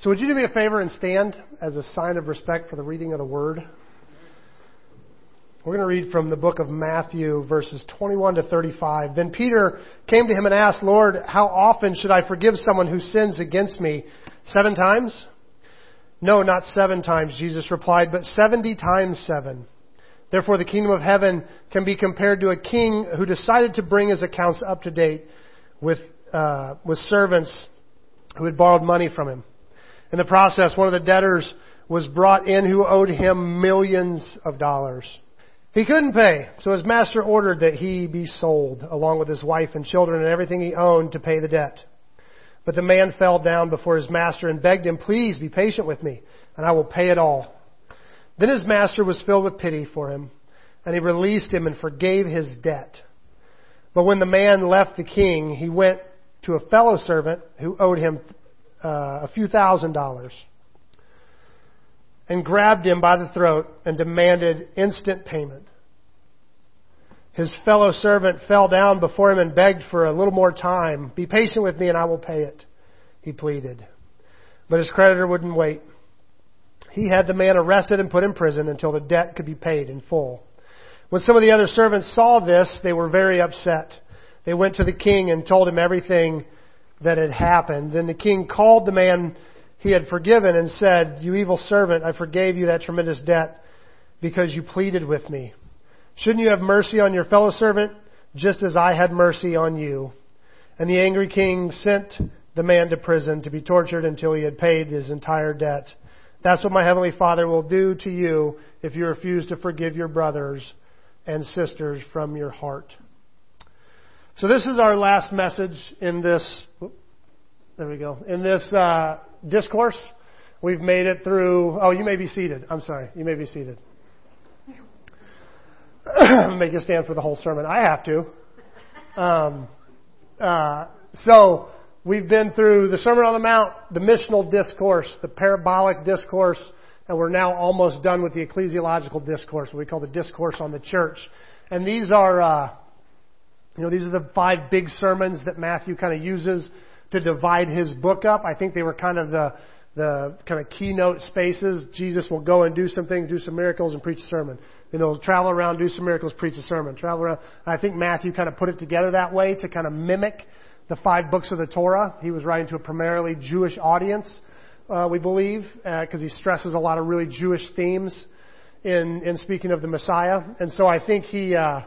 So would you do me a favor and stand as a sign of respect for the reading of the word? We're going to read from the book of Matthew, verses 21 to 35. Then Peter came to him and asked, Lord, how often should I forgive someone who sins against me? Seven times? No, not seven times, Jesus replied, but seventy times seven. Therefore, the kingdom of heaven can be compared to a king who decided to bring his accounts up to date with, uh, with servants who had borrowed money from him. In the process, one of the debtors was brought in who owed him millions of dollars. He couldn't pay, so his master ordered that he be sold, along with his wife and children and everything he owned, to pay the debt. But the man fell down before his master and begged him, Please be patient with me, and I will pay it all. Then his master was filled with pity for him, and he released him and forgave his debt. But when the man left the king, he went to a fellow servant who owed him uh, a few thousand dollars and grabbed him by the throat and demanded instant payment. His fellow servant fell down before him and begged for a little more time. Be patient with me and I will pay it, he pleaded. But his creditor wouldn't wait. He had the man arrested and put in prison until the debt could be paid in full. When some of the other servants saw this, they were very upset. They went to the king and told him everything that had happened. Then the king called the man he had forgiven and said, You evil servant, I forgave you that tremendous debt because you pleaded with me. Shouldn't you have mercy on your fellow servant just as I had mercy on you? And the angry king sent the man to prison to be tortured until he had paid his entire debt. That's what my heavenly Father will do to you if you refuse to forgive your brothers and sisters from your heart. So this is our last message in this. There we go. In this uh, discourse, we've made it through. Oh, you may be seated. I'm sorry. You may be seated. Make you stand for the whole sermon. I have to. Um, uh, so we've been through the Sermon on the Mount, the missional discourse, the parabolic discourse, and we're now almost done with the ecclesiological discourse, what we call the discourse on the church. And these are uh, you know, these are the five big sermons that Matthew kind of uses to divide his book up. I think they were kind of the the kind of keynote spaces. Jesus will go and do some things, do some miracles, and preach a sermon. You know, travel around, do some miracles, preach a sermon. Travel around. And I think Matthew kind of put it together that way to kind of mimic the five books of the Torah. He was writing to a primarily Jewish audience, uh, we believe, because uh, he stresses a lot of really Jewish themes in in speaking of the Messiah. And so I think he. Uh,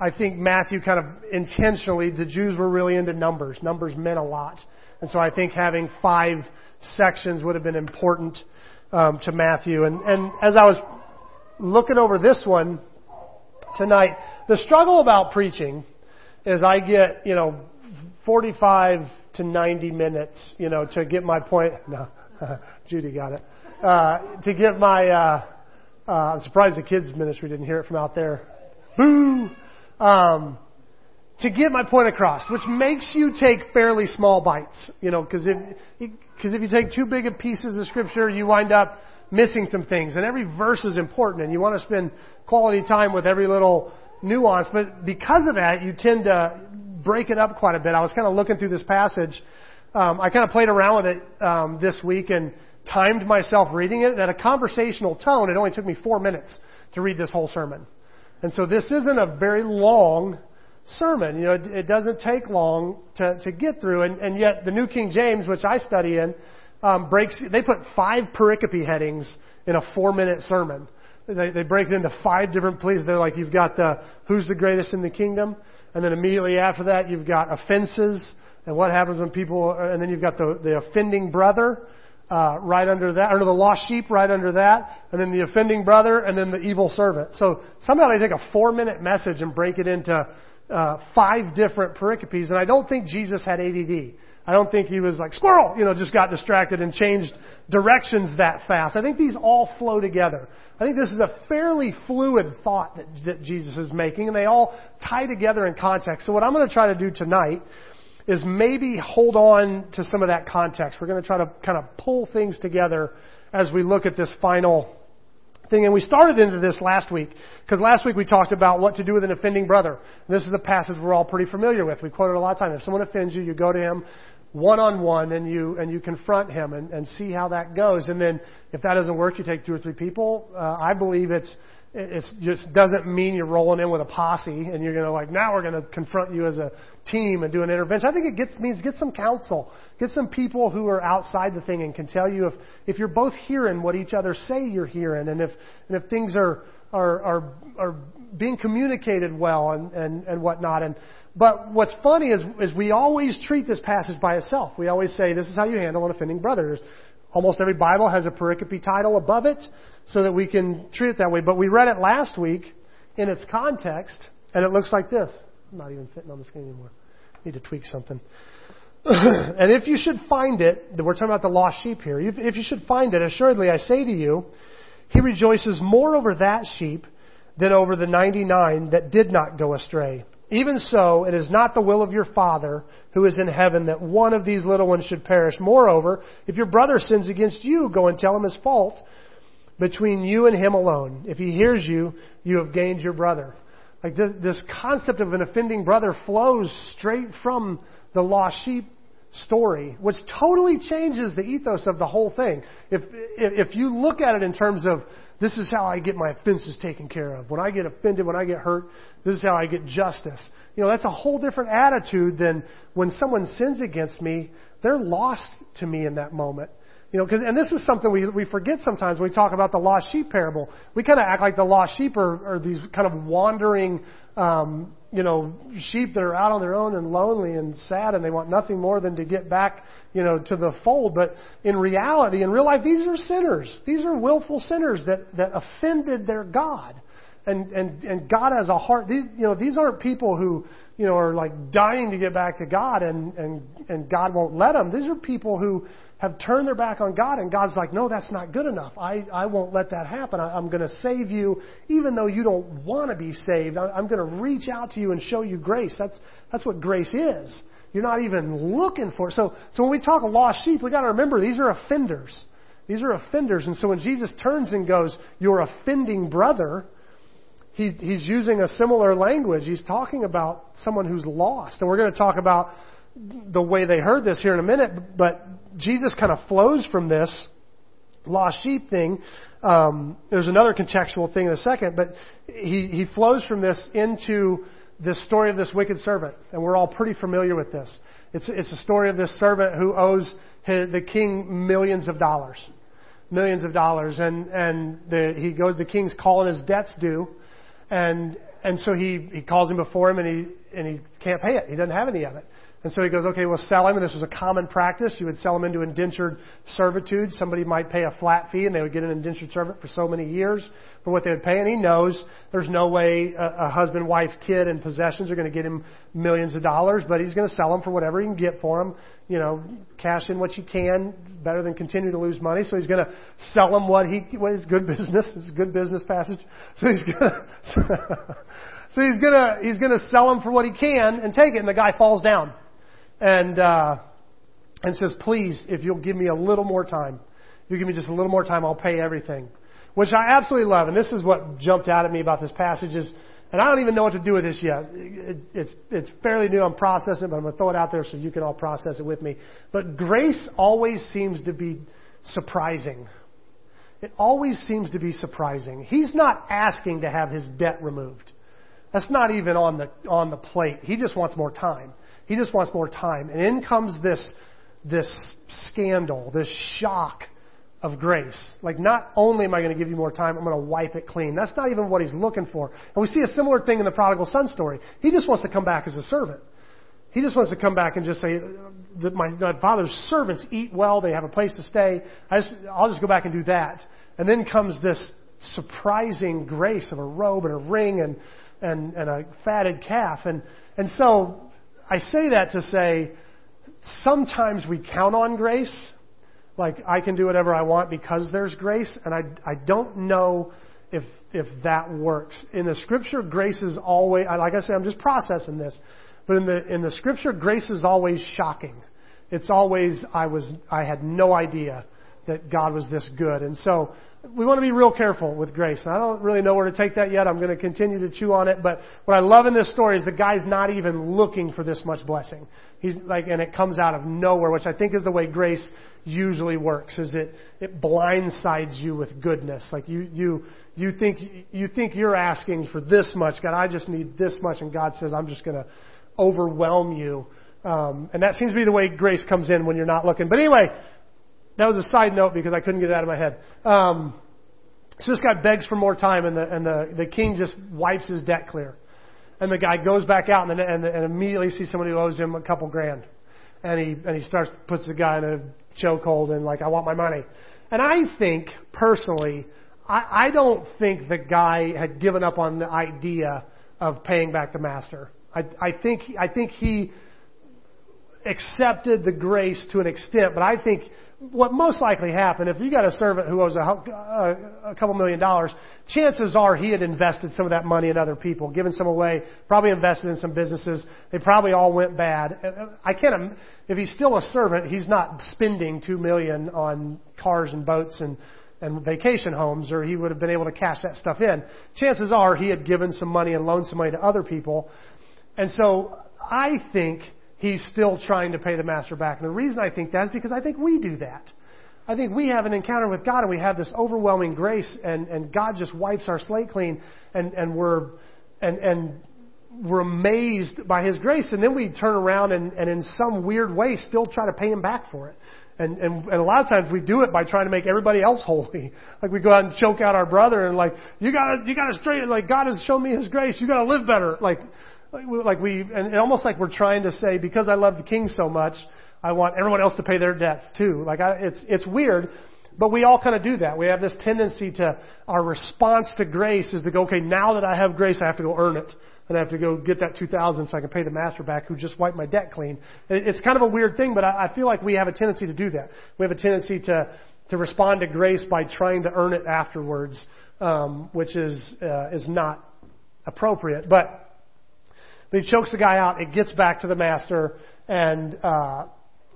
I think Matthew kind of intentionally, the Jews were really into numbers. Numbers meant a lot. And so I think having five sections would have been important um, to Matthew. And, and as I was looking over this one tonight, the struggle about preaching is I get, you know, 45 to 90 minutes, you know, to get my point. No, Judy got it. Uh, to get my, uh, uh, I'm surprised the kids ministry didn't hear it from out there. Boo! Um, to get my point across, which makes you take fairly small bites, you know, because if because if you take too big of pieces of scripture, you wind up missing some things, and every verse is important, and you want to spend quality time with every little nuance. But because of that, you tend to break it up quite a bit. I was kind of looking through this passage. Um, I kind of played around with it um, this week and timed myself reading it. And at a conversational tone, it only took me four minutes to read this whole sermon. And so this isn't a very long sermon. You know, it, it doesn't take long to, to get through. And, and yet the New King James, which I study in, um, breaks, they put five pericope headings in a four minute sermon. They, they break it into five different places. They're like, you've got the, who's the greatest in the kingdom? And then immediately after that, you've got offenses and what happens when people, and then you've got the, the offending brother uh, right under that, under the lost sheep right under that, and then the offending brother, and then the evil servant. So somehow they take a four minute message and break it into uh, five different pericopes, and I don't think Jesus had ADD. I don't think he was like squirrel, you know, just got distracted and changed directions that fast. I think these all flow together. I think this is a fairly fluid thought that, that Jesus is making, and they all tie together in context. So what I'm going to try to do tonight is maybe hold on to some of that context. We're going to try to kind of pull things together as we look at this final thing. And we started into this last week, because last week we talked about what to do with an offending brother. And this is a passage we're all pretty familiar with. We quote it a lot of times. If someone offends you, you go to him, one on one and you and you confront him and, and see how that goes. And then if that doesn't work, you take two or three people. Uh, I believe it's it just doesn't mean you're rolling in with a posse and you're going to like now we're going to confront you as a team and do an intervention. I think it gets means get some counsel, get some people who are outside the thing and can tell you if if you're both hearing what each other say you're hearing and if and if things are are are are being communicated well and and and whatnot and but what's funny is, is we always treat this passage by itself. We always say this is how you handle an offending brother. almost every Bible has a pericope title above it so that we can treat it that way. But we read it last week in its context, and it looks like this. I'm not even fitting on the screen anymore. Need to tweak something. and if you should find it, we're talking about the lost sheep here. If you should find it, assuredly I say to you, he rejoices more over that sheep than over the 99 that did not go astray. Even so, it is not the will of your Father who is in heaven that one of these little ones should perish. Moreover, if your brother sins against you, go and tell him his fault between you and him alone. If he hears you, you have gained your brother. Like this, this concept of an offending brother flows straight from the lost sheep story, which totally changes the ethos of the whole thing. If, if you look at it in terms of this is how I get my offenses taken care of. When I get offended, when I get hurt, this is how I get justice. You know, that's a whole different attitude than when someone sins against me, they're lost to me in that moment. You know, cause, and this is something we, we forget sometimes when we talk about the lost sheep parable. We kind of act like the lost sheep are, are these kind of wandering, um, you know, sheep that are out on their own and lonely and sad and they want nothing more than to get back, you know, to the fold. But in reality, in real life, these are sinners. These are willful sinners that, that offended their God. And, and, and God has a heart. These, you know, these aren't people who, you know, are like dying to get back to God and, and, and God won't let them. These are people who have turned their back on God, and God's like, no, that's not good enough. I, I won't let that happen. I, I'm going to save you, even though you don't want to be saved. I, I'm going to reach out to you and show you grace. That's, that's what grace is. You're not even looking for it. So, so when we talk lost sheep, we got to remember these are offenders. These are offenders. And so when Jesus turns and goes, your offending brother, he, he's using a similar language. He's talking about someone who's lost. And we're going to talk about the way they heard this here in a minute, but Jesus kind of flows from this lost sheep thing. Um, there's another contextual thing in a second, but he, he flows from this into this story of this wicked servant, and we're all pretty familiar with this. It's, it's a story of this servant who owes his, the king millions of dollars, millions of dollars, and and the, he goes. The king's calling his debts due, and and so he he calls him before him, and he and he can't pay it. He doesn't have any of it. And so he goes, okay, we'll sell him. And this was a common practice. You would sell him into indentured servitude. Somebody might pay a flat fee and they would get an indentured servant for so many years for what they would pay. And he knows there's no way a, a husband, wife, kid, and possessions are going to get him millions of dollars, but he's going to sell him for whatever he can get for him. You know, cash in what you can, better than continue to lose money. So he's going to sell him what he, what is good business. It's a good business passage. So he's going to, so he's going to, he's going to sell him for what he can and take it. And the guy falls down and uh, and says, "Please, if you'll give me a little more time, you give me just a little more time, I'll pay everything." Which I absolutely love, and this is what jumped out at me about this passage is, and I don't even know what to do with this yet. It, it's it's fairly new. I'm processing, but I'm to throw it out there so you can all process it with me. But grace always seems to be surprising. It always seems to be surprising. He's not asking to have his debt removed. That's not even on the on the plate. He just wants more time. He just wants more time. And in comes this, this scandal, this shock of grace. Like, not only am I going to give you more time, I'm going to wipe it clean. That's not even what he's looking for. And we see a similar thing in the prodigal son story. He just wants to come back as a servant. He just wants to come back and just say that my, my father's servants eat well, they have a place to stay. I just, I'll just go back and do that. And then comes this surprising grace of a robe and a ring and, and, and a fatted calf. And, and so I say that to say sometimes we count on grace, like I can do whatever I want because there's grace, and I, I don't know if, if that works. In the scripture, grace is always, like I say, I'm just processing this, but in the, in the scripture, grace is always shocking. It's always, I was, I had no idea that God was this good. And so we want to be real careful with grace. I don't really know where to take that yet. I'm going to continue to chew on it. But what I love in this story is the guy's not even looking for this much blessing. He's like, and it comes out of nowhere, which I think is the way grace usually works. Is it it blindsides you with goodness. Like you you you think you think you're asking for this much, God. I just need this much, and God says, I'm just going to overwhelm you. Um, and that seems to be the way grace comes in when you're not looking. But anyway, that was a side note because I couldn't get it out of my head. Um, so this guy begs for more time, and the and the the king just wipes his debt clear. And the guy goes back out and, and, and immediately sees somebody who owes him a couple grand, and he and he starts puts the guy in a chokehold and like I want my money. And I think personally, I, I don't think the guy had given up on the idea of paying back the master. I, I think I think he accepted the grace to an extent, but I think what most likely happened, if you got a servant who owes a, a, uh, a couple million dollars, chances are he had invested some of that money in other people, given some away, probably invested in some businesses. They probably all went bad. Uh, uh, I can't, if he's still a servant, he's not spending two million on cars and boats and, and vacation homes, or he would have been able to cash that stuff in. Chances are he had given some money and loaned some money to other people. And so I think he's still trying to pay the master back. And the reason I think that is because I think we do that. I think we have an encounter with God and we have this overwhelming grace and, and God just wipes our slate clean and, and we're and, and we're amazed by his grace and then we turn around and, and in some weird way still try to pay him back for it. And, and, and a lot of times we do it by trying to make everybody else holy. Like we go out and choke out our brother and like, you gotta, you gotta straighten, like God has shown me His grace, you gotta live better. Like, like we, and almost like we're trying to say, because I love the king so much, I want everyone else to pay their debts too. Like I, it's, it's weird, but we all kind of do that. We have this tendency to, our response to grace is to go, okay, now that I have grace, I have to go earn it. And I have to go get that 2000 so I can pay the master back who just wiped my debt clean. It's kind of a weird thing, but I, I feel like we have a tendency to do that. We have a tendency to, to respond to grace by trying to earn it afterwards, um, which is, uh, is not appropriate. But but he chokes the guy out. It gets back to the master, and uh,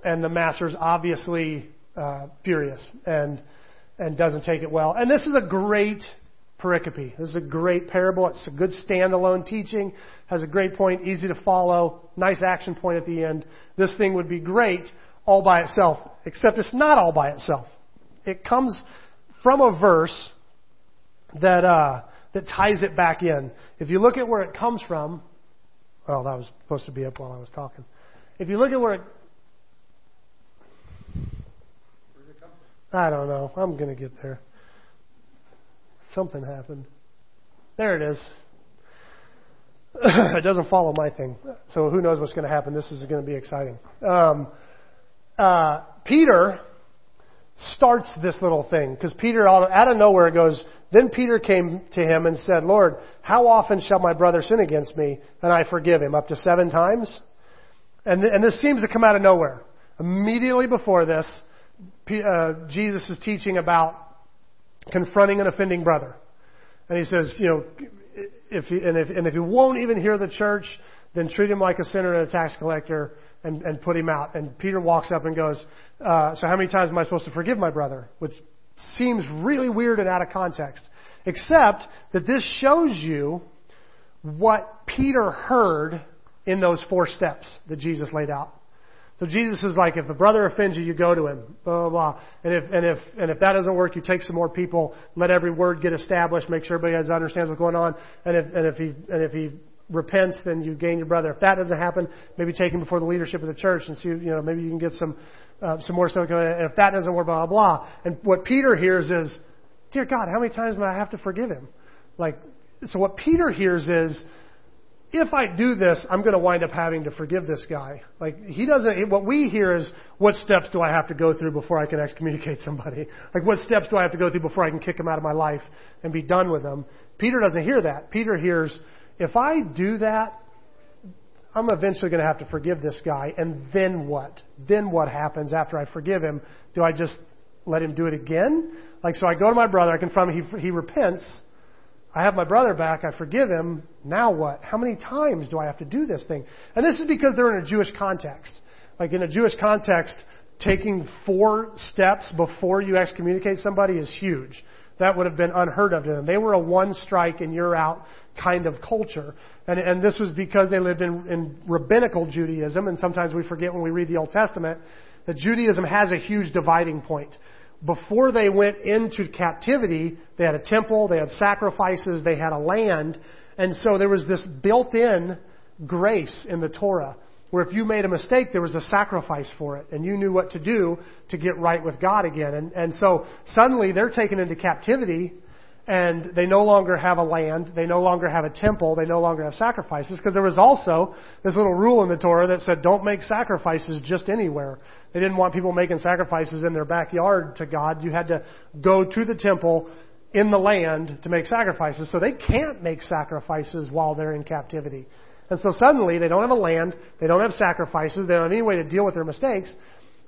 and the master's obviously uh, furious and and doesn't take it well. And this is a great pericope. This is a great parable. It's a good standalone teaching. Has a great point, easy to follow, nice action point at the end. This thing would be great all by itself, except it's not all by itself. It comes from a verse that uh, that ties it back in. If you look at where it comes from, well, that was supposed to be up while I was talking. If you look at where it, I don't know. I'm going to get there. Something happened. There it is. it doesn't follow my thing. So who knows what's going to happen. This is going to be exciting. Um, uh, Peter starts this little thing because Peter, out of nowhere, goes, Then Peter came to him and said, Lord, how often shall my brother sin against me and I forgive him? Up to seven times? And, th- and this seems to come out of nowhere. Immediately before this, P- uh, Jesus is teaching about confronting an offending brother. And he says, you know, if he, and if, and if he won't even hear the church, then treat him like a sinner and a tax collector and, and put him out. And Peter walks up and goes, uh, so how many times am I supposed to forgive my brother? Which seems really weird and out of context. Except that this shows you what Peter heard in those four steps that Jesus laid out. So Jesus is like, if a brother offends you, you go to him, blah, blah, blah. And if, and if, and if that doesn't work, you take some more people, let every word get established, make sure everybody understands what's going on. And if, and if he, and if he repents, then you gain your brother. If that doesn't happen, maybe take him before the leadership of the church and see, you know, maybe you can get some, uh, some more stuff going. And if that doesn't work, blah, blah, blah. And what Peter hears is, dear God, how many times do I have to forgive him? Like, so what Peter hears is, if I do this, I'm going to wind up having to forgive this guy. Like, he doesn't, what we hear is, what steps do I have to go through before I can excommunicate somebody? Like, what steps do I have to go through before I can kick him out of my life and be done with him? Peter doesn't hear that. Peter hears, if I do that, I'm eventually going to have to forgive this guy. And then what? Then what happens after I forgive him? Do I just let him do it again? Like, so I go to my brother, I confront him, he, he repents. I have my brother back, I forgive him. Now what? How many times do I have to do this thing? And this is because they're in a Jewish context. Like in a Jewish context, taking four steps before you excommunicate somebody is huge. That would have been unheard of to them. They were a one strike and you're out kind of culture. And, and this was because they lived in, in rabbinical Judaism, and sometimes we forget when we read the Old Testament that Judaism has a huge dividing point. Before they went into captivity, they had a temple, they had sacrifices, they had a land, and so there was this built in grace in the Torah where if you made a mistake, there was a sacrifice for it, and you knew what to do to get right with God again. And, and so suddenly they're taken into captivity, and they no longer have a land, they no longer have a temple, they no longer have sacrifices, because there was also this little rule in the Torah that said don't make sacrifices just anywhere. They didn't want people making sacrifices in their backyard to God. You had to go to the temple in the land to make sacrifices. So they can't make sacrifices while they're in captivity. And so suddenly they don't have a land, they don't have sacrifices, they don't have any way to deal with their mistakes.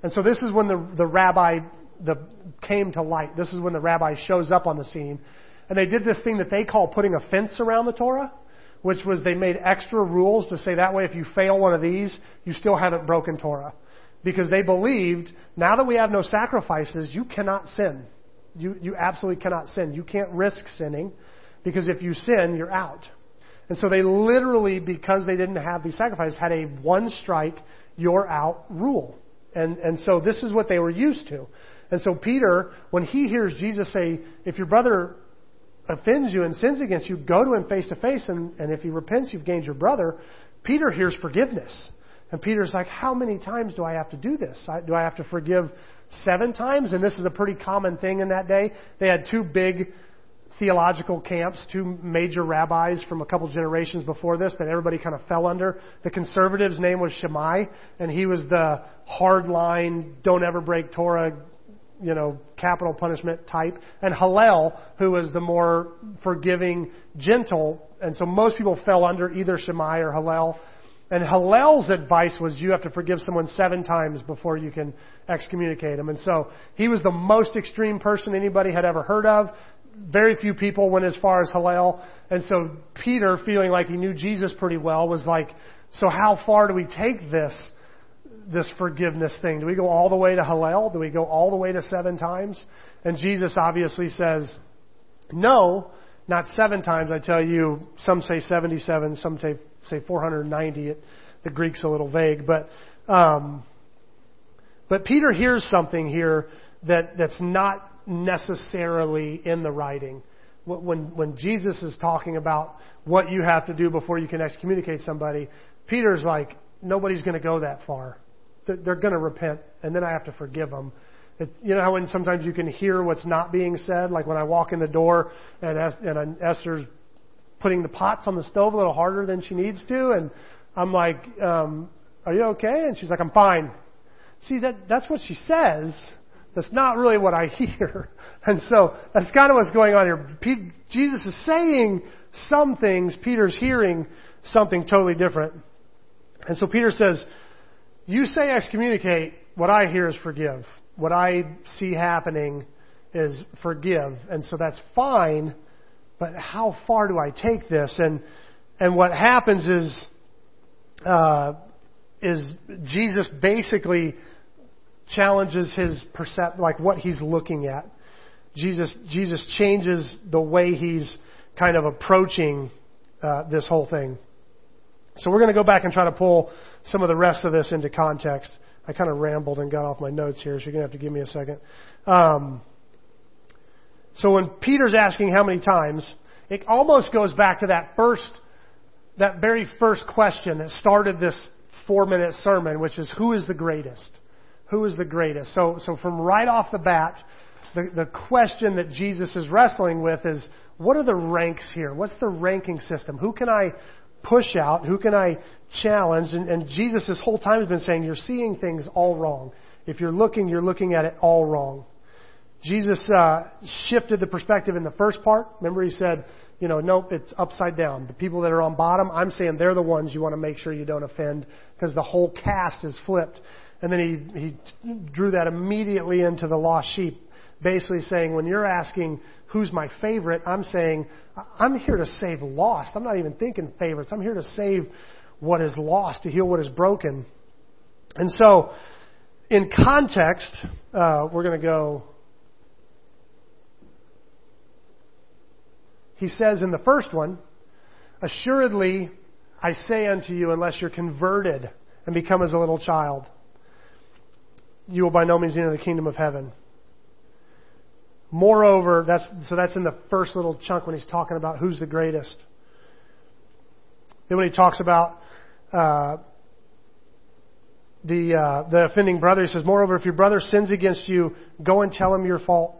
And so this is when the, the rabbi the, came to light. This is when the rabbi shows up on the scene. And they did this thing that they call putting a fence around the Torah, which was they made extra rules to say that way if you fail one of these, you still haven't broken Torah. Because they believed, now that we have no sacrifices, you cannot sin. You, you absolutely cannot sin. You can't risk sinning, because if you sin, you're out. And so they literally, because they didn't have these sacrifices, had a one strike, you're out rule. And, and so this is what they were used to. And so Peter, when he hears Jesus say, if your brother offends you and sins against you, go to him face to face, and, and if he repents, you've gained your brother. Peter hears forgiveness. And Peter's like, how many times do I have to do this? Do I have to forgive seven times? And this is a pretty common thing in that day. They had two big theological camps, two major rabbis from a couple generations before this that everybody kind of fell under. The conservative's name was Shammai, and he was the hardline, don't ever break Torah, you know, capital punishment type. And Hillel, who was the more forgiving, gentle, and so most people fell under either Shammai or Hillel. And Hillel's advice was you have to forgive someone seven times before you can excommunicate him. And so he was the most extreme person anybody had ever heard of very few people went as far as Hillel. And so Peter, feeling like he knew Jesus pretty well, was like, so how far do we take this, this forgiveness thing? Do we go all the way to Hillel? Do we go all the way to seven times? And Jesus obviously says, no, not seven times. I tell you, some say 77, some say, say 490. It, the Greek's a little vague, but, um, but Peter hears something here that, that's not necessarily in the writing. When, when Jesus is talking about what you have to do before you can excommunicate somebody, Peter's like, nobody's going to go that far. They're going to repent, and then I have to forgive them. It, you know how when sometimes you can hear what's not being said, like when I walk in the door and, and Esther's putting the pots on the stove a little harder than she needs to, and I'm like, um, "Are you okay?" And she's like, "I'm fine." See that that's what she says, that's not really what I hear. And so that's kind of what's going on here. Jesus is saying some things, Peter's hearing something totally different. And so Peter says, You say excommunicate, what I hear is forgive. What I see happening is forgive. And so that's fine, but how far do I take this? And and what happens is uh, is Jesus basically challenges his percept, like what he's looking at. Jesus, Jesus changes the way he's kind of approaching uh, this whole thing. So we're going to go back and try to pull some of the rest of this into context. I kind of rambled and got off my notes here, so you're going to have to give me a second. Um, so when Peter's asking how many times, it almost goes back to that first, that very first question that started this four minute sermon, which is who is the greatest? who is the greatest? So, so from right off the bat, the, the question that Jesus is wrestling with is, what are the ranks here? What's the ranking system? Who can I push out? Who can I challenge? And, and Jesus this whole time has been saying, you're seeing things all wrong. If you're looking, you're looking at it all wrong. Jesus uh, shifted the perspective in the first part. Remember, he said, you know, nope, it's upside down. The people that are on bottom, I'm saying they're the ones you want to make sure you don't offend because the whole cast is flipped. And then he, he drew that immediately into the lost sheep, basically saying, when you're asking who's my favorite, I'm saying, I'm here to save lost. I'm not even thinking favorites. I'm here to save what is lost, to heal what is broken. And so, in context, uh, we're going to go. He says in the first one, Assuredly, I say unto you, unless you're converted and become as a little child, you will by no means enter the kingdom of heaven. Moreover, that's, so that's in the first little chunk when he's talking about who's the greatest. Then when he talks about uh, the uh, the offending brother, he says, "Moreover, if your brother sins against you, go and tell him your fault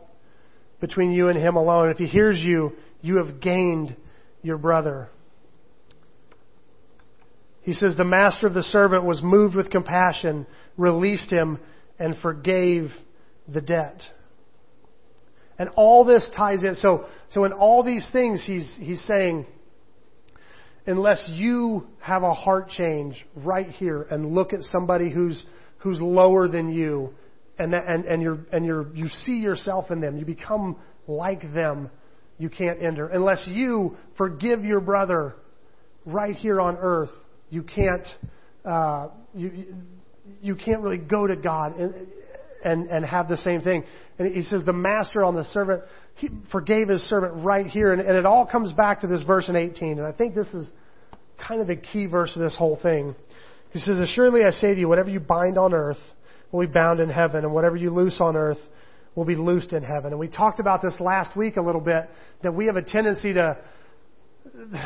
between you and him alone. If he hears you, you have gained your brother." He says, "The master of the servant was moved with compassion, released him, and forgave the debt." And all this ties in. So, so in all these things, he's, he's saying, unless you have a heart change right here and look at somebody who's, who's lower than you and, that, and, and, you're, and you're, you see yourself in them, you become like them, you can't enter. Unless you forgive your brother right here on earth, you can't, uh, you, you can't really go to God and, and, have the same thing. And he says, the master on the servant he forgave his servant right here. And, and it all comes back to this verse in 18. And I think this is kind of the key verse of this whole thing. He says, Assuredly I say to you, whatever you bind on earth will be bound in heaven, and whatever you loose on earth will be loosed in heaven. And we talked about this last week a little bit, that we have a tendency to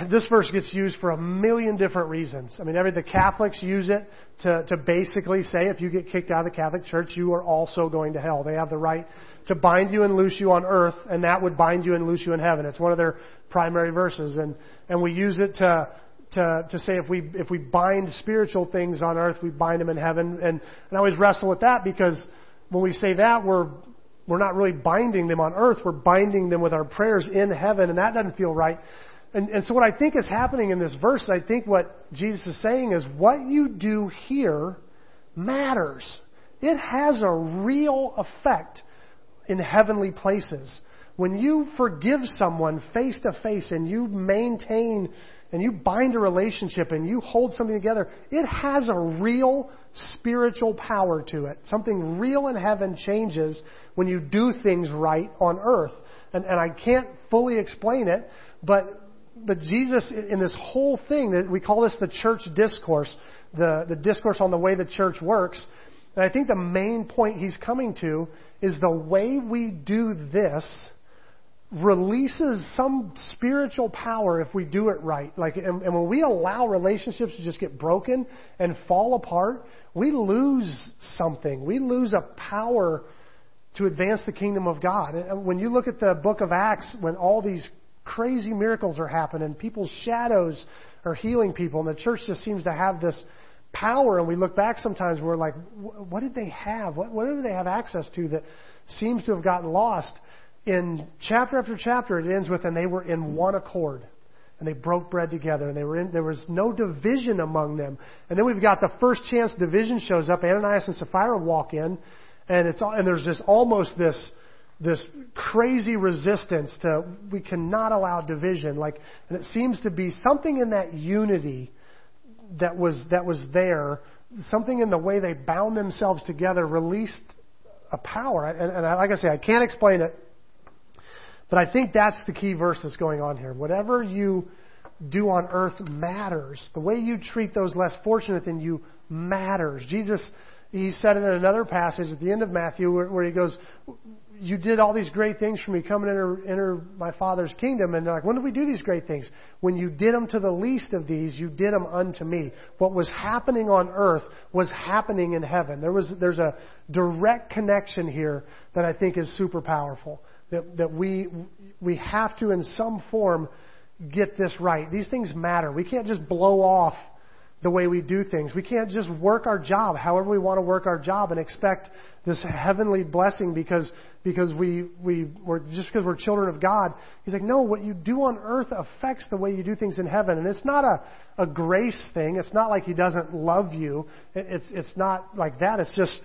this verse gets used for a million different reasons. I mean, every the Catholics use it to to basically say if you get kicked out of the Catholic Church, you are also going to hell. They have the right to bind you and loose you on earth, and that would bind you and loose you in heaven. It's one of their primary verses, and and we use it to to to say if we if we bind spiritual things on earth, we bind them in heaven. And and I always wrestle with that because when we say that, we're we're not really binding them on earth. We're binding them with our prayers in heaven, and that doesn't feel right. And, and so what I think is happening in this verse, I think what Jesus is saying is what you do here matters. It has a real effect in heavenly places. When you forgive someone face to face and you maintain and you bind a relationship and you hold something together, it has a real spiritual power to it. Something real in heaven changes when you do things right on earth. And, and I can't fully explain it, but but Jesus, in this whole thing, that we call this the church discourse, the, the discourse on the way the church works. And I think the main point he's coming to is the way we do this releases some spiritual power if we do it right. Like, and, and when we allow relationships to just get broken and fall apart, we lose something. We lose a power to advance the kingdom of God. When you look at the book of Acts, when all these crazy miracles are happening. People's shadows are healing people. And the church just seems to have this power. And we look back sometimes, we're like, what did they have? What, what did they have access to that seems to have gotten lost? In chapter after chapter, it ends with, and they were in one accord. And they broke bread together, and they were in, there was no division among them. And then we've got the first chance division shows up. Ananias and Sapphira walk in, and it's and there's just almost this this crazy resistance to we cannot allow division. Like and it seems to be something in that unity that was that was there something in the way they bound themselves together released a power. And, and like i say i can't explain it but i think that's the key verse that's going on here. Whatever you do on earth matters. The way you treat those less fortunate than you matters. Jesus he said it in another passage at the end of matthew where, where he goes you did all these great things for me. Come and enter, enter my Father's kingdom. And they're like, when did we do these great things? When you did them to the least of these, you did them unto me. What was happening on earth was happening in heaven. There was, there's a direct connection here that I think is super powerful. That, that we, we have to, in some form, get this right. These things matter. We can't just blow off the way we do things. We can't just work our job however we want to work our job and expect this heavenly blessing because because we we were just because we're children of God. He's like, no, what you do on earth affects the way you do things in heaven, and it's not a a grace thing. It's not like He doesn't love you. It's it's not like that. It's just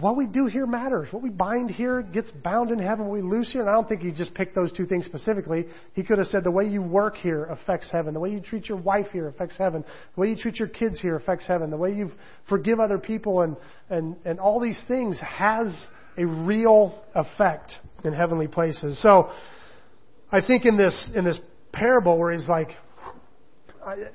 what we do here matters. What we bind here gets bound in heaven. What we loose here, and I don't think he just picked those two things specifically. He could have said the way you work here affects heaven. The way you treat your wife here affects heaven. The way you treat your kids here affects heaven. The way you forgive other people and, and, and all these things has a real effect in heavenly places. So, I think in this, in this parable where he's like,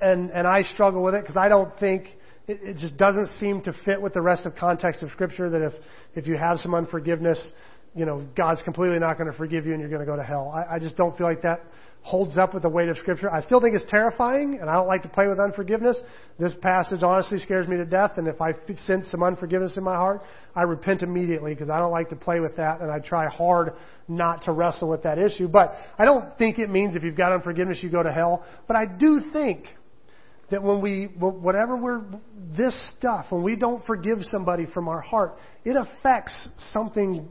and, and I struggle with it because I don't think it, it just doesn't seem to fit with the rest of context of Scripture that if, if you have some unforgiveness, you know, God's completely not going to forgive you and you're going to go to hell. I, I just don't feel like that holds up with the weight of Scripture. I still think it's terrifying, and I don't like to play with unforgiveness. This passage honestly scares me to death, and if I sense some unforgiveness in my heart, I repent immediately because I don't like to play with that, and I try hard not to wrestle with that issue. But I don't think it means if you've got unforgiveness, you go to hell. But I do think that when we, whatever we're, this stuff, when we don't forgive somebody from our heart, it affects something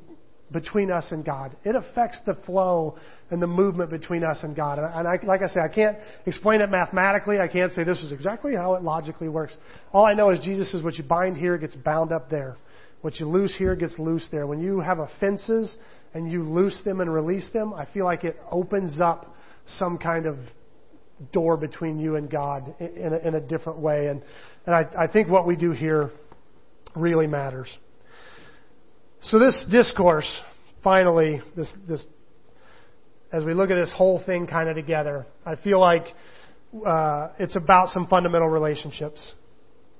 between us and God. It affects the flow and the movement between us and God. And I, like I say, I can't explain it mathematically. I can't say this is exactly how it logically works. All I know is Jesus says what you bind here gets bound up there. What you loose here gets loose there. When you have offenses and you loose them and release them, I feel like it opens up some kind of door between you and God in a, in a different way. And, and I, I think what we do here really matters. So this discourse, finally, this, this, as we look at this whole thing kind of together, I feel like uh, it's about some fundamental relationships,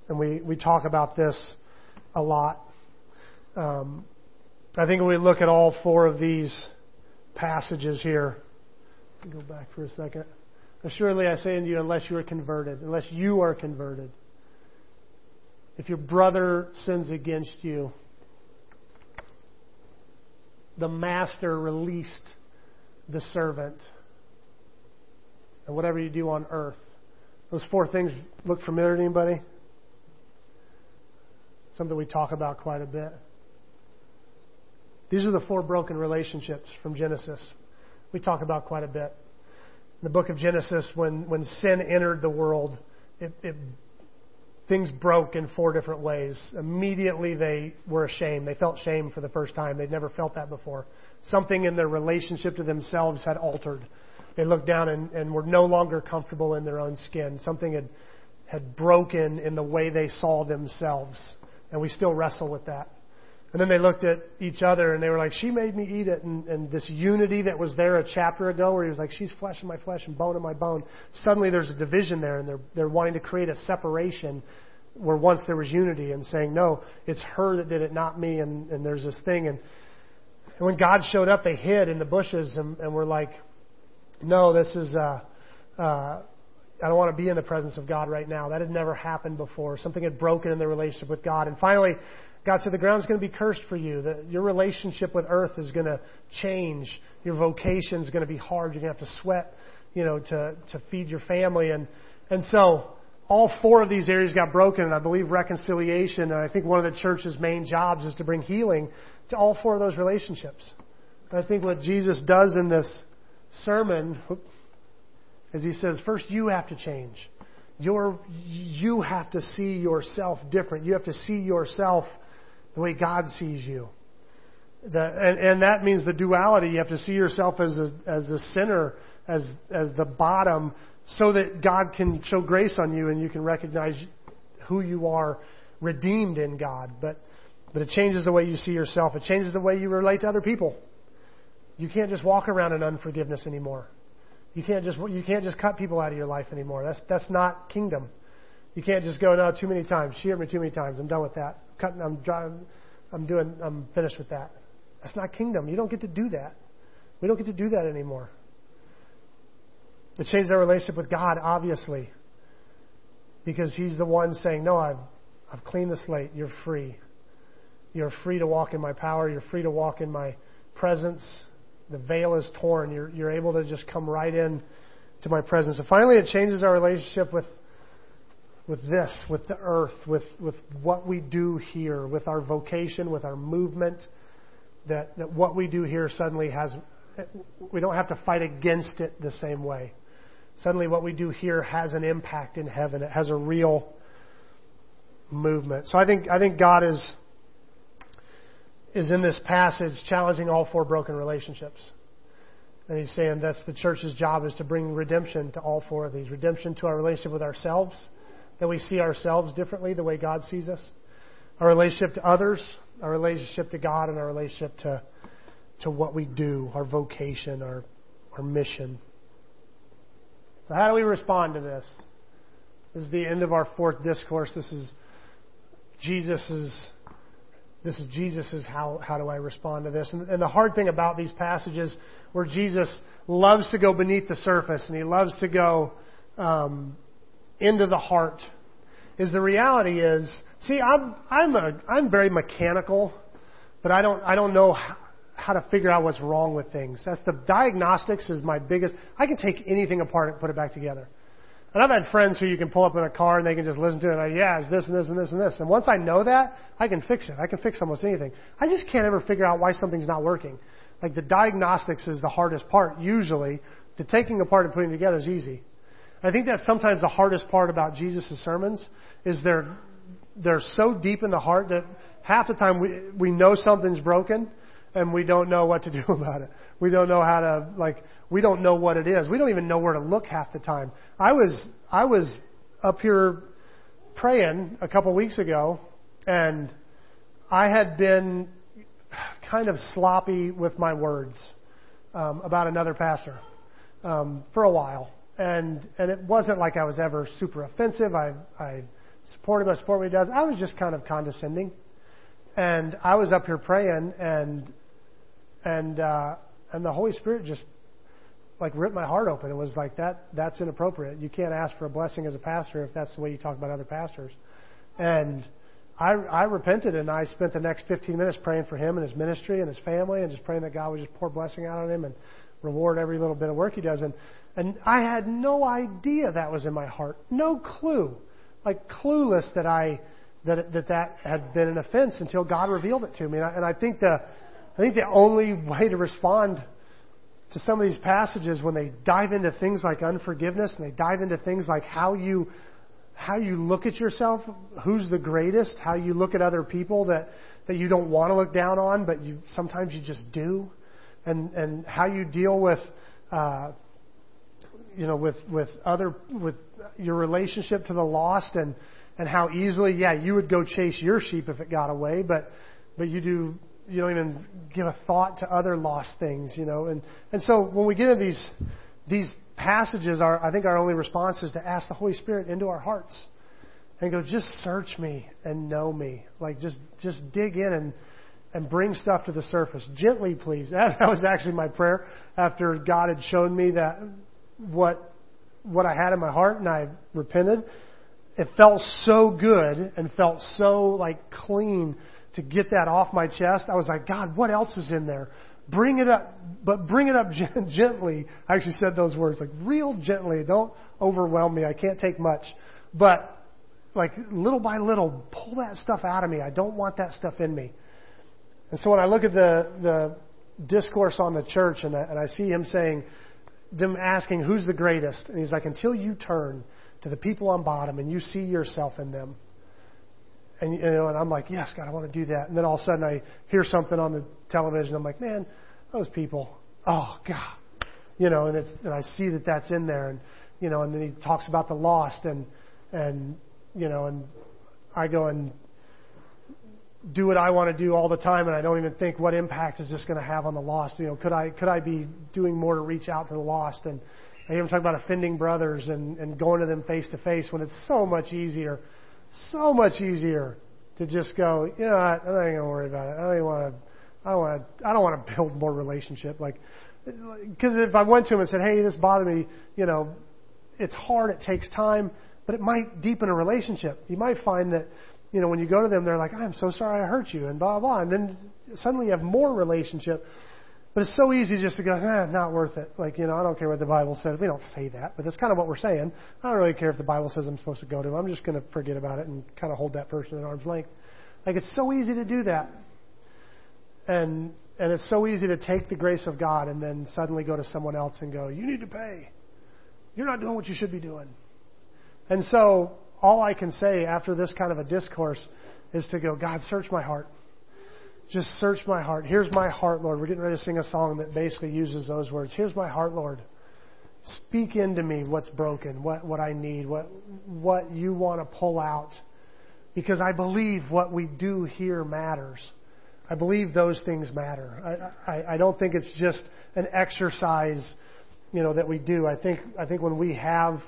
and we we talk about this a lot. Um, I think when we look at all four of these passages here, go back for a second. Assuredly, I say unto you, unless you are converted, unless you are converted, if your brother sins against you, the master released the servant. And whatever you do on earth. Those four things look familiar to anybody? Something we talk about quite a bit. These are the four broken relationships from Genesis. We talk about quite a bit the book of Genesis, when, when sin entered the world, it, it, things broke in four different ways. Immediately they were ashamed. They felt shame for the first time. They'd never felt that before. Something in their relationship to themselves had altered. They looked down and, and were no longer comfortable in their own skin. Something had, had broken in the way they saw themselves. And we still wrestle with that. And then they looked at each other and they were like, she made me eat it. And, and this unity that was there a chapter ago where he was like, she's flesh of my flesh and bone of my bone. Suddenly there's a division there and they're, they're wanting to create a separation where once there was unity and saying, no, it's her that did it, not me. And, and there's this thing. And, and when God showed up, they hid in the bushes and, and were like, no, this is, uh, uh, I don't want to be in the presence of God right now. That had never happened before. Something had broken in their relationship with God. And finally, God said the ground's going to be cursed for you. That your relationship with earth is going to change. Your vocation is going to be hard. You're going to have to sweat, you know, to, to feed your family. And, and so all four of these areas got broken. And I believe reconciliation, and I think one of the church's main jobs is to bring healing to all four of those relationships. And I think what Jesus does in this sermon is he says, first you have to change. Your, you have to see yourself different. You have to see yourself the way God sees you. The, and, and that means the duality. You have to see yourself as a, as a sinner, as, as the bottom, so that God can show grace on you and you can recognize who you are redeemed in God. But, but it changes the way you see yourself. It changes the way you relate to other people. You can't just walk around in unforgiveness anymore. You can't just you can't just cut people out of your life anymore. That's that's not kingdom. You can't just go no too many times. She hurt me too many times. I'm done with that cutting, I'm driving, I'm doing, I'm finished with that. That's not kingdom. You don't get to do that. We don't get to do that anymore. It changed our relationship with God, obviously, because He's the one saying, "No, I've, I've cleaned the slate. You're free. You're free to walk in my power. You're free to walk in my presence. The veil is torn. You're, you're able to just come right in to my presence." And finally, it changes our relationship with with this, with the earth, with, with what we do here, with our vocation, with our movement, that, that what we do here suddenly has, we don't have to fight against it the same way. Suddenly, what we do here has an impact in heaven. It has a real movement. So I think I think God is is in this passage challenging all four broken relationships. And he's saying that's the church's job is to bring redemption to all four of these. Redemption to our relationship with ourselves, that we see ourselves differently the way God sees us. Our relationship to others, our relationship to God, and our relationship to, to what we do, our vocation, our, our mission. So how do we respond to this? This is the end of our fourth discourse. This is Jesus's this is Jesus's how how do I respond to this? And, and the hard thing about these passages where Jesus loves to go beneath the surface and he loves to go um, into the heart is the reality is see I'm I'm a I'm very mechanical, but I don't I don't know how, to figure out what's wrong with things. That's the diagnostics is my biggest. I can take anything apart and put it back together. And I've had friends who you can pull up in a car and they can just listen to it like, yeah, it's this and this and this and this. And once I know that, I can fix it. I can fix almost anything. I just can't ever figure out why something's not working. Like the diagnostics is the hardest part usually. The taking apart and putting together is easy. I think that's sometimes the hardest part about Jesus' sermons is they're, they're so deep in the heart that half the time we, we know something's broken and we don't know what to do about it. We don't know how to, like, we don't know what it is. We don't even know where to look half the time. I was I was up here praying a couple weeks ago, and I had been kind of sloppy with my words um, about another pastor um, for a while, and and it wasn't like I was ever super offensive. I I supported him, support what he does. I was just kind of condescending, and I was up here praying, and and uh, and the Holy Spirit just like ripped my heart open. It was like that that's inappropriate. You can't ask for a blessing as a pastor if that's the way you talk about other pastors. And I I repented and I spent the next 15 minutes praying for him and his ministry and his family and just praying that God would just pour blessing out on him and reward every little bit of work he does. And and I had no idea that was in my heart. No clue. Like clueless that I that that that had been an offense until God revealed it to me. And I, and I think the I think the only way to respond to some of these passages when they dive into things like unforgiveness and they dive into things like how you how you look at yourself, who's the greatest, how you look at other people that that you don't want to look down on, but you sometimes you just do, and and how you deal with. Uh, you know, with with other with your relationship to the lost, and and how easily, yeah, you would go chase your sheep if it got away, but but you do you don't even give a thought to other lost things, you know. And and so when we get into these these passages, our I think our only response is to ask the Holy Spirit into our hearts and go, just search me and know me. Like just just dig in and and bring stuff to the surface gently, please. That, that was actually my prayer after God had shown me that what what I had in my heart and I repented. It felt so good and felt so like clean to get that off my chest, I was like, God, what else is in there? Bring it up, but bring it up gently. I actually said those words, like real gently. Don't overwhelm me. I can't take much. But like little by little, pull that stuff out of me. I don't want that stuff in me. And so when I look at the, the discourse on the church and I, and I see him saying, them asking, who's the greatest? And he's like, until you turn to the people on bottom and you see yourself in them, and, you know, and I'm like, yes, God, I want to do that. And then all of a sudden I hear something on the television. I'm like, man, those people, oh God, you know, and it's, and I see that that's in there. And, you know, and then he talks about the lost and, and, you know, and I go and do what I want to do all the time, and I don't even think what impact is this going to have on the lost. You know, could I could I be doing more to reach out to the lost? And I him talk about offending brothers and and going to them face to face when it's so much easier so much easier to just go, you know, I'm not even gonna worry about it. I don't even want to. I don't want to. I don't want to build more relationship. Like, because if I went to him and said, "Hey, this bothered me," you know, it's hard. It takes time, but it might deepen a relationship. You might find that, you know, when you go to them, they're like, "I'm so sorry I hurt you," and blah blah, and then suddenly you have more relationship. But it's so easy just to go, eh, not worth it. Like, you know, I don't care what the Bible says. We don't say that, but that's kind of what we're saying. I don't really care if the Bible says I'm supposed to go to him. I'm just going to forget about it and kind of hold that person at arm's length. Like, it's so easy to do that. And, and it's so easy to take the grace of God and then suddenly go to someone else and go, you need to pay. You're not doing what you should be doing. And so, all I can say after this kind of a discourse is to go, God, search my heart. Just search my heart. Here's my heart, Lord. We're getting ready to sing a song that basically uses those words. Here's my heart, Lord. Speak into me what's broken, what, what I need, what, what you want to pull out. Because I believe what we do here matters. I believe those things matter. I, I, I don't think it's just an exercise, you know, that we do. I think, I think when we have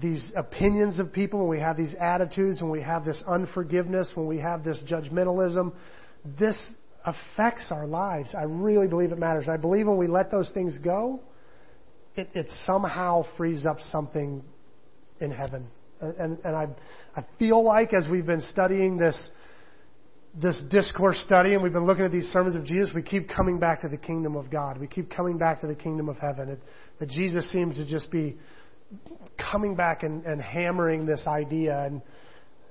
these opinions of people, when we have these attitudes, when we have this unforgiveness, when we have this judgmentalism, this affects our lives. I really believe it matters. I believe when we let those things go, it, it somehow frees up something in heaven. And, and I, I feel like as we've been studying this, this discourse study and we've been looking at these sermons of Jesus, we keep coming back to the kingdom of God. We keep coming back to the kingdom of heaven. It, that Jesus seems to just be coming back and, and hammering this idea. And,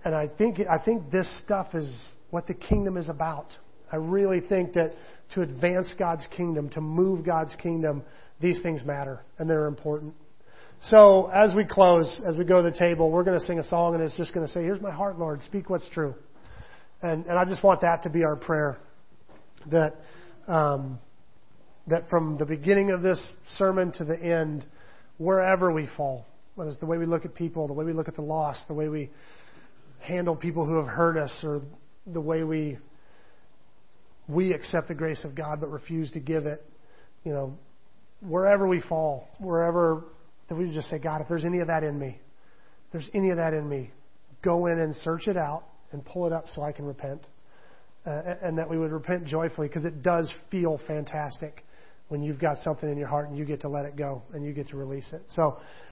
and I think, I think this stuff is what the kingdom is about. I really think that to advance God's kingdom, to move God's kingdom, these things matter and they're important. So as we close, as we go to the table, we're going to sing a song and it's just going to say, Here's my heart, Lord. Speak what's true. And, and I just want that to be our prayer. That, um, that from the beginning of this sermon to the end, wherever we fall, whether it's the way we look at people, the way we look at the lost, the way we handle people who have hurt us, or the way we we accept the grace of God but refuse to give it, you know, wherever we fall, wherever that we just say, God, if there's any of that in me, if there's any of that in me, go in and search it out and pull it up so I can repent. Uh, and that we would repent joyfully because it does feel fantastic when you've got something in your heart and you get to let it go and you get to release it. So